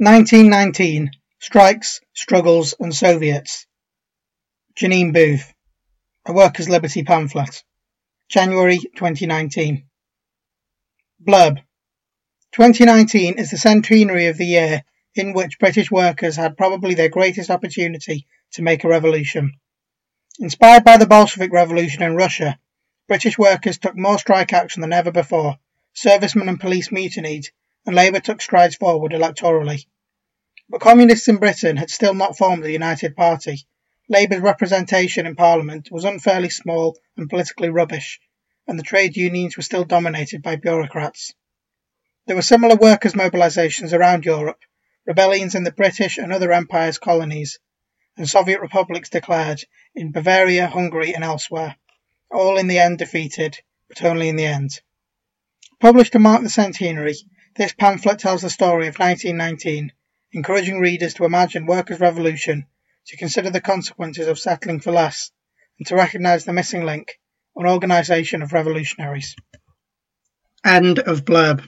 1919 Strikes, Struggles and Soviets. Janine Booth. A Workers' Liberty Pamphlet. January 2019. Blurb. 2019 is the centenary of the year in which British workers had probably their greatest opportunity to make a revolution. Inspired by the Bolshevik Revolution in Russia, British workers took more strike action than ever before, servicemen and police mutinied, and Labour took strides forward electorally. But communists in Britain had still not formed a united party. Labour's representation in Parliament was unfairly small and politically rubbish, and the trade unions were still dominated by bureaucrats. There were similar workers' mobilisations around Europe, rebellions in the British and other empires' colonies, and Soviet republics declared in Bavaria, Hungary, and elsewhere, all in the end defeated, but only in the end. Published to mark the centenary, this pamphlet tells the story of 1919, encouraging readers to imagine workers' revolution, to consider the consequences of settling for less, and to recognise the missing link, an organisation of revolutionaries. End of blurb.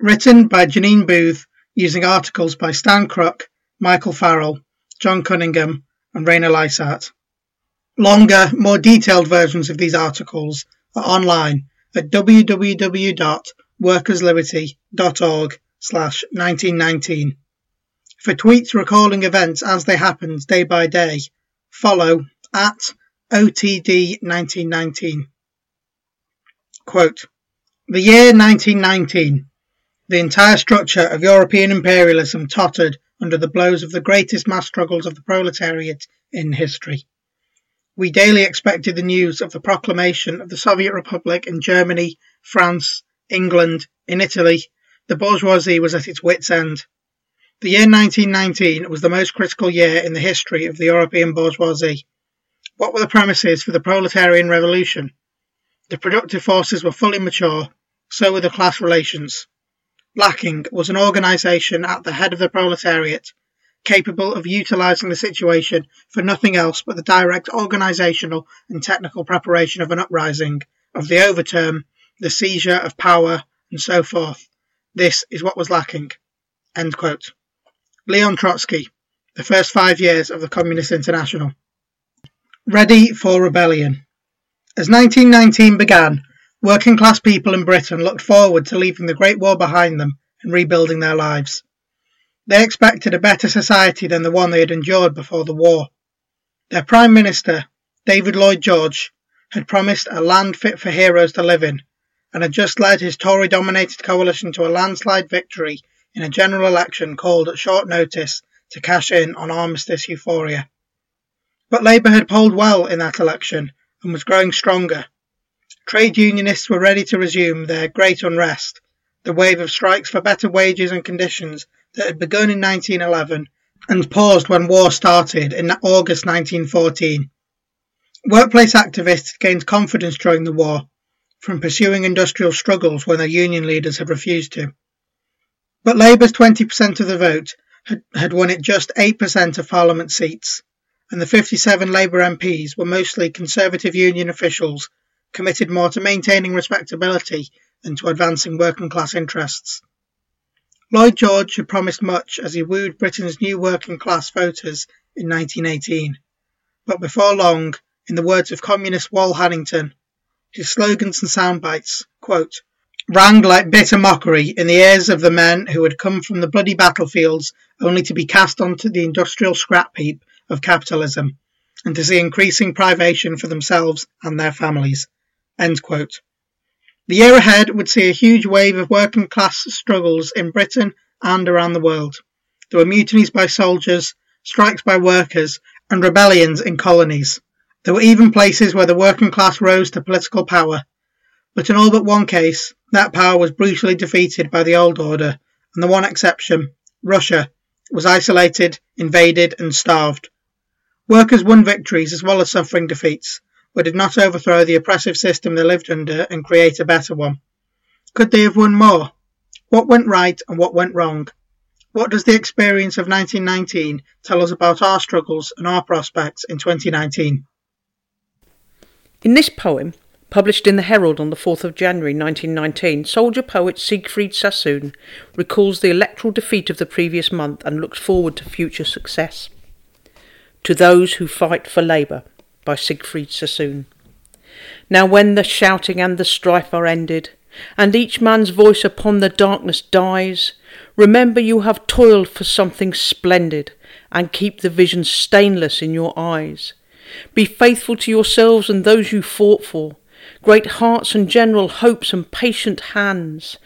Written by Janine Booth using articles by Stan Crooke, Michael Farrell, John Cunningham, and Raina Lysart. Longer, more detailed versions of these articles are online at www.workersliberty.org slash 1919. For tweets recalling events as they happened day by day, follow at OTD1919. Quote, the year 1919. The entire structure of European imperialism tottered under the blows of the greatest mass struggles of the proletariat in history. We daily expected the news of the proclamation of the Soviet Republic in Germany, France, England, in Italy. The bourgeoisie was at its wits' end. The year 1919 was the most critical year in the history of the European bourgeoisie. What were the premises for the proletarian revolution? The productive forces were fully mature, so were the class relations. Lacking was an organisation at the head of the proletariat, capable of utilising the situation for nothing else but the direct organisational and technical preparation of an uprising, of the overturn, the seizure of power, and so forth. This is what was lacking. Leon Trotsky, The First Five Years of the Communist International. Ready for Rebellion. As 1919 began, Working class people in Britain looked forward to leaving the Great War behind them and rebuilding their lives. They expected a better society than the one they had endured before the war. Their Prime Minister, David Lloyd George, had promised a land fit for heroes to live in, and had just led his Tory dominated coalition to a landslide victory in a general election called at short notice to cash in on armistice euphoria. But Labour had polled well in that election and was growing stronger Trade unionists were ready to resume their great unrest, the wave of strikes for better wages and conditions that had begun in 1911 and paused when war started in August 1914. Workplace activists gained confidence during the war from pursuing industrial struggles when their union leaders had refused to. But Labour's 20% of the vote had, had won it just 8% of Parliament seats, and the 57 Labour MPs were mostly Conservative union officials committed more to maintaining respectability than to advancing working class interests. Lloyd George had promised much as he wooed Britain's new working class voters in 1918, but before long, in the words of communist Wal Hannington, his slogans and sound bites, quote, rang like bitter mockery in the ears of the men who had come from the bloody battlefields only to be cast onto the industrial scrap heap of capitalism and to see increasing privation for themselves and their families. The year ahead would see a huge wave of working class struggles in Britain and around the world. There were mutinies by soldiers, strikes by workers, and rebellions in colonies. There were even places where the working class rose to political power. But in all but one case, that power was brutally defeated by the old order, and the one exception, Russia, was isolated, invaded, and starved. Workers won victories as well as suffering defeats, but did not overthrow the oppressive system they lived under and create a better one. Could they have won more? What went right and what went wrong? What does the experience of 1919 tell us about our struggles and our prospects in 2019? In this poem, Published in the Herald on the 4th of January 1919, soldier poet Siegfried Sassoon recalls the electoral defeat of the previous month and looks forward to future success. To Those Who Fight for Labour by Siegfried Sassoon. Now when the shouting and the strife are ended, and each man's voice upon the darkness dies, remember you have toiled for something splendid, and keep the vision stainless in your eyes. Be faithful to yourselves and those you fought for, great hearts and general hopes and patient hands.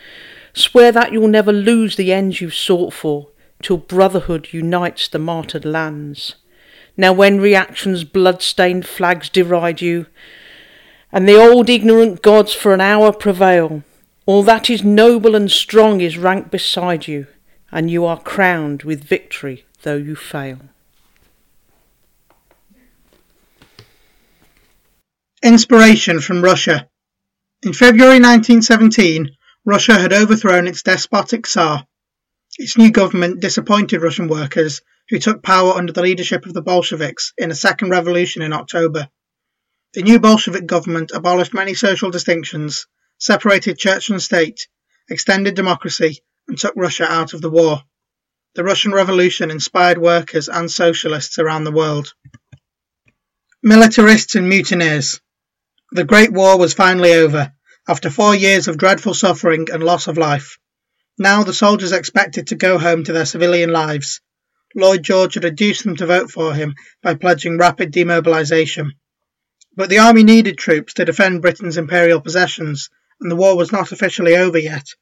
Swear that you'll never lose the ends you've sought for, till brotherhood unites the martyred lands. Now when reaction's blood-stained flags deride you, and the old ignorant gods for an hour prevail, all that is noble and strong is ranked beside you, and you are crowned with victory though you fail. Inspiration from Russia. In February 1917, Russia had overthrown its despotic Tsar. Its new government disappointed Russian workers, who took power under the leadership of the Bolsheviks in a second revolution in October. The new Bolshevik government abolished many social distinctions, separated church and state, extended democracy, and took Russia out of the war. The Russian Revolution inspired workers and socialists around the world. Militarists and mutineers. The Great War was finally over, after four years of dreadful suffering and loss of life. Now the soldiers expected to go home to their civilian lives. Lloyd George had induced them to vote for him by pledging rapid demobilisation. But the army needed troops to defend Britain's imperial possessions, and the war was not officially over yet.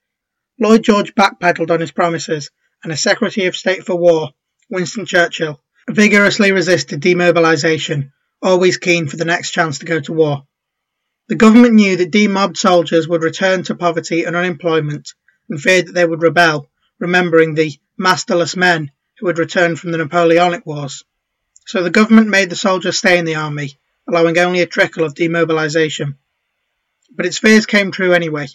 Lloyd George backpedalled on his promises, and as Secretary of State for War, Winston Churchill, vigorously resisted demobilisation, always keen for the next chance to go to war. The government knew that demobbed soldiers would return to poverty and unemployment and feared that they would rebel, remembering the masterless men who had returned from the Napoleonic Wars. So the government made the soldiers stay in the army, allowing only a trickle of demobilisation. But its fears came true anyway.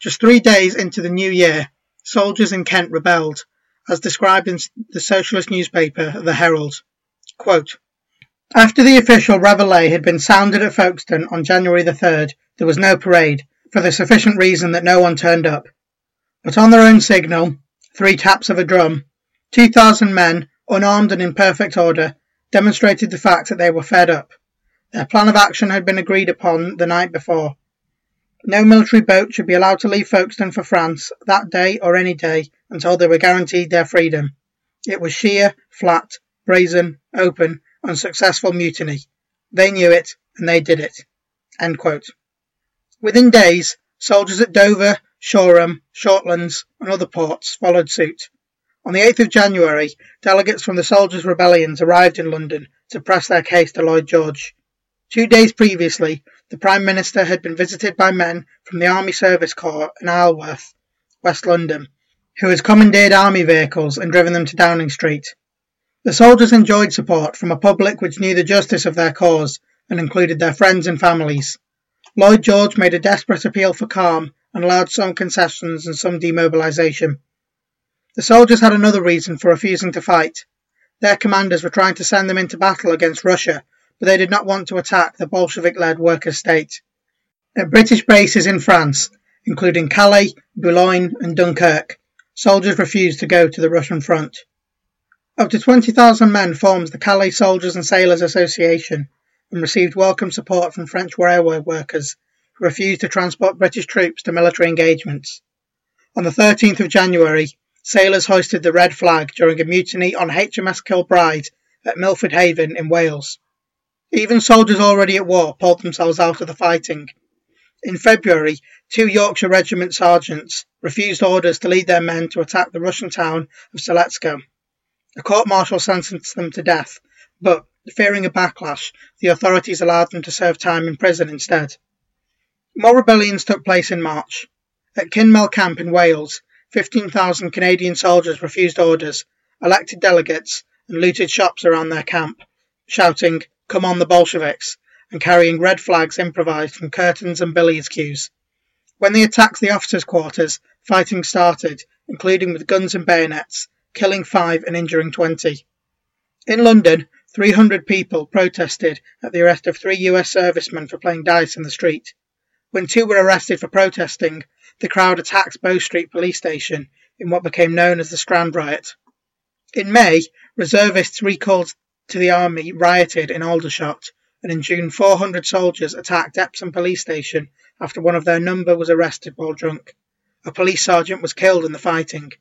Just three days into the new year, soldiers in Kent rebelled, as described in the socialist newspaper The Herald. Quote, after the official reveille had been sounded at Folkestone on January the 3rd, there was no parade, for the sufficient reason that no one turned up. But on their own signal, three taps of a drum, 2,000 men, unarmed and in perfect order, demonstrated the fact that they were fed up. Their plan of action had been agreed upon the night before. No military boat should be allowed to leave Folkestone for France that day or any day until they were guaranteed their freedom. It was sheer, flat, brazen, open, unsuccessful mutiny. They knew it, and they did it. Within days, soldiers at Dover, Shoreham, Shortlands, and other ports followed suit. On the 8th of January, delegates from the Soldiers' Rebellions arrived in London to press their case to Lloyd George. Two days previously, the Prime Minister had been visited by men from the Army Service Corps in Isleworth, West London, who had commandeered army vehicles and driven them to Downing Street. The soldiers enjoyed support from a public which knew the justice of their cause and included their friends and families. Lloyd George made a desperate appeal for calm and allowed some concessions and some demobilisation. The soldiers had another reason for refusing to fight. Their commanders were trying to send them into battle against Russia, but they did not want to attack the Bolshevik led worker state. At British bases in France, including Calais, Boulogne, and Dunkirk, soldiers refused to go to the Russian front. Up to 20,000 men formed the Calais Soldiers and Sailors Association and received welcome support from French railway workers who refused to transport British troops to military engagements. On the 13th of January, sailors hoisted the red flag during a mutiny on HMS Kilbride at Milford Haven in Wales. Even soldiers already at war pulled themselves out of the fighting. In February, two Yorkshire Regiment sergeants refused orders to lead their men to attack the Russian town of Siletsko. A court martial sentenced them to death, but, fearing a backlash, the authorities allowed them to serve time in prison instead. More rebellions took place in March. At Kinmel Camp in Wales, 15,000 Canadian soldiers refused orders, elected delegates, and looted shops around their camp, shouting, Come on the Bolsheviks, and carrying red flags improvised from curtains and billiards cues. When they attacked the officers' quarters, fighting started, including with guns and bayonets, killing five and injuring 20. In London, 300 people protested at the arrest of three US servicemen for playing dice in the street. When two were arrested for protesting, the crowd attacked Bow Street police station in what became known as the Strand Riot. In May, reservists recalled to the army rioted in Aldershot, and in June 400 soldiers attacked Epsom police station after one of their number was arrested while drunk. A police sergeant was killed in the fighting.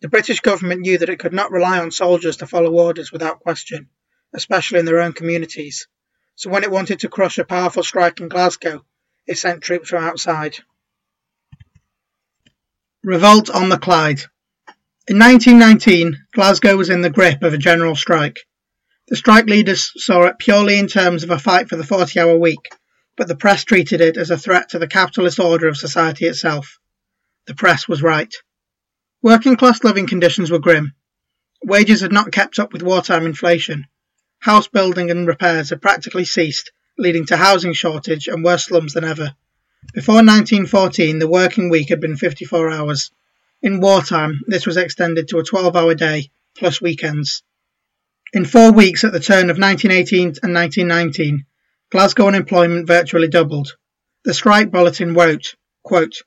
The British government knew that it could not rely on soldiers to follow orders without question, especially in their own communities. So when it wanted to crush a powerful strike in Glasgow, it sent troops from outside. Revolt on the Clyde. In 1919, Glasgow was in the grip of a general strike. The strike leaders saw it purely in terms of a fight for the 40 hour week, but the press treated it as a threat to the capitalist order of society itself. The press was right. Working class living conditions were grim. Wages had not kept up with wartime inflation. House building and repairs had practically ceased, leading to housing shortage and worse slums than ever. Before 1914, the working week had been 54 hours. In wartime, this was extended to a 12 hour day, plus weekends. In four weeks at the turn of 1918 and 1919, Glasgow unemployment virtually doubled. The strike bulletin wrote, quote,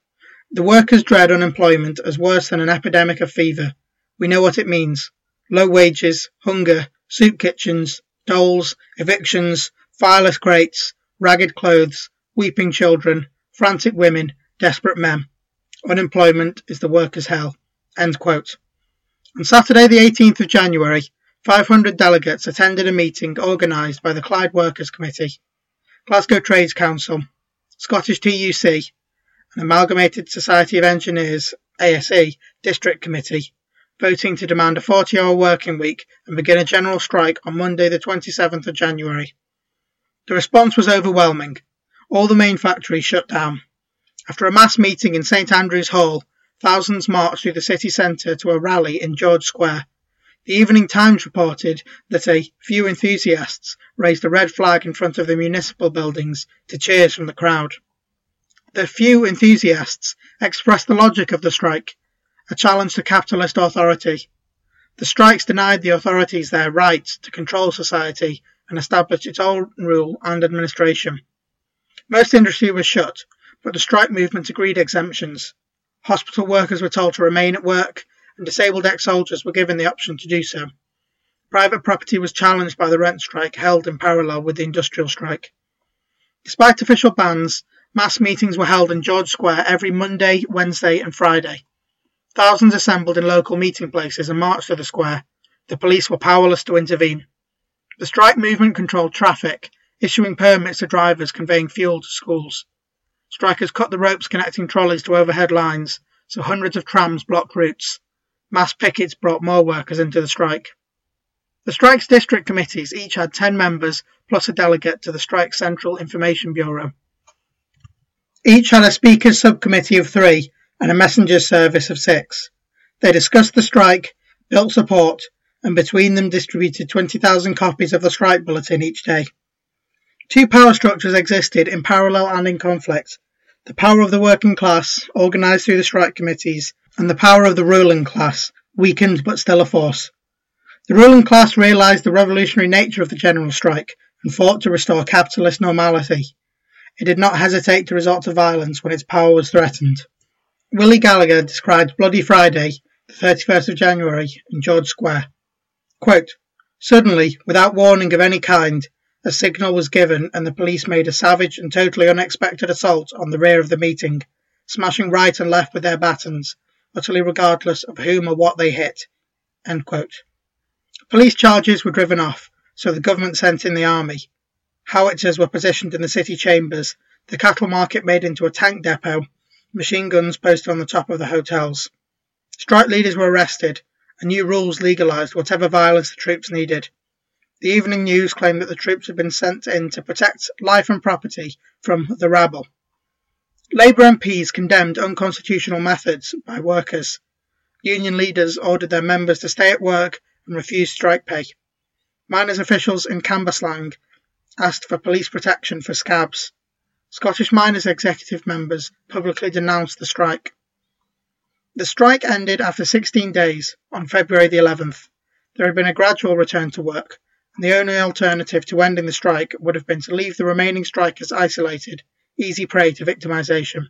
The workers dread unemployment as worse than an epidemic of fever. We know what it means. Low wages, hunger, soup kitchens, doles, evictions, fireless grates, ragged clothes, weeping children, frantic women, desperate men. Unemployment is the workers' hell. On Saturday, the 18th of January, 500 delegates attended a meeting organised by the Clyde Workers Committee, Glasgow Trades Council, Scottish TUC, and Amalgamated Society of Engineers ASE District Committee, voting to demand a 40 hour working week and begin a general strike on Monday, the 27th of January. The response was overwhelming. All the main factories shut down. After a mass meeting in St Andrew's Hall, thousands marched through the city centre to a rally in George Square the Evening Times reported that a few enthusiasts raised a red flag in front of the municipal buildings to cheers from the crowd. The few enthusiasts expressed the logic of the strike, a challenge to capitalist authority. The strikes denied the authorities their right to control society and establish its own rule and administration. Most industry was shut, but the strike movement agreed exemptions. Hospital workers were told to remain at work and disabled ex-soldiers were given the option to do so. Private property was challenged by the rent strike held in parallel with the industrial strike. Despite official bans, mass meetings were held in George Square every Monday, Wednesday, and Friday. Thousands assembled in local meeting places and marched to the square. The police were powerless to intervene. The strike movement controlled traffic, issuing permits to drivers conveying fuel to schools. Strikers cut the ropes connecting trolleys to overhead lines, so hundreds of trams blocked routes. Mass pickets brought more workers into the strike. The strike's district committees each had 10 members plus a delegate to the strike Central Information Bureau. Each had a speakers subcommittee of three and a messengers service of six. They discussed the strike, built support, and between them distributed 20,000 copies of the strike bulletin each day. Two power structures existed in parallel and in conflict. The power of the working class, organised through the strike committees, and the power of the ruling class, weakened but still a force. The ruling class realised the revolutionary nature of the general strike and fought to restore capitalist normality. It did not hesitate to resort to violence when its power was threatened. Willie Gallacher described Bloody Friday, the 31st of January, in George Square. Quote, Suddenly, without warning of any kind, a signal was given and the police made a savage and totally unexpected assault on the rear of the meeting, smashing right and left with their batons, utterly regardless of whom or what they hit. Police charges were driven off, so the government sent in the army. Howitzers were positioned in the city chambers, the cattle market made into a tank depot, machine guns posted on the top of the hotels. Strike leaders were arrested, and new rules legalised whatever violence the troops needed. The Evening News claimed that the troops had been sent in to protect life and property from the rabble. Labour MPs condemned unconstitutional methods by workers. Union leaders ordered their members to stay at work and refuse strike pay. Miners officials in Cambuslang asked for police protection for scabs. Scottish miners' executive members publicly denounced the strike. The strike ended after 16 days on February the 11th. There had been a gradual return to work, and the only alternative to ending the strike would have been to leave the remaining strikers isolated easy prey to victimization.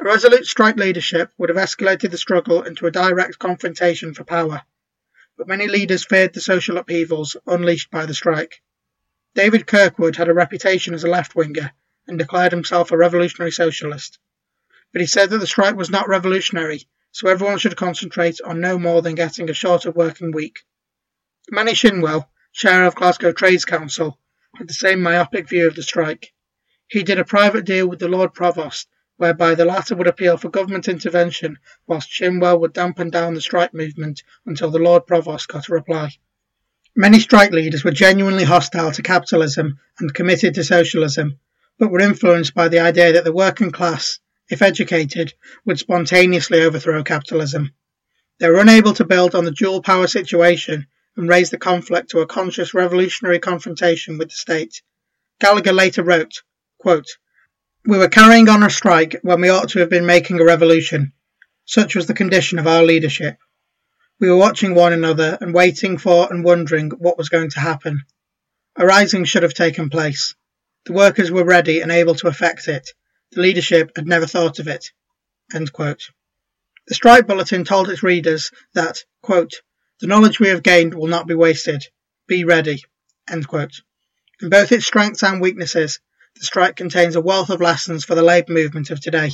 A resolute strike leadership would have escalated the struggle into a direct confrontation for power, but many leaders feared the social upheavals unleashed by the strike. David Kirkwood had a reputation as a left winger and declared himself a revolutionary socialist. But he said that the strike was not revolutionary, so everyone should concentrate on no more than getting a shorter working week. Manny Shinwell, chair of Glasgow Trades Council, had the same myopic view of the strike. He did a private deal with the Lord Provost, whereby the latter would appeal for government intervention, whilst Shinwell would dampen down the strike movement until the Lord Provost got a reply. Many strike leaders were genuinely hostile to capitalism and committed to socialism, but were influenced by the idea that the working class, if educated, would spontaneously overthrow capitalism. They were unable to build on the dual power situation and raise the conflict to a conscious revolutionary confrontation with the state. Gallacher later wrote, quote, We were carrying on a strike when we ought to have been making a revolution. Such was the condition of our leadership. We were watching one another and waiting for and wondering what was going to happen. A rising should have taken place. The workers were ready and able to effect it. The leadership had never thought of it. The strike bulletin told its readers that, quote, the knowledge we have gained will not be wasted. Be ready. In both its strengths and weaknesses, the strike contains a wealth of lessons for the labour movement of today.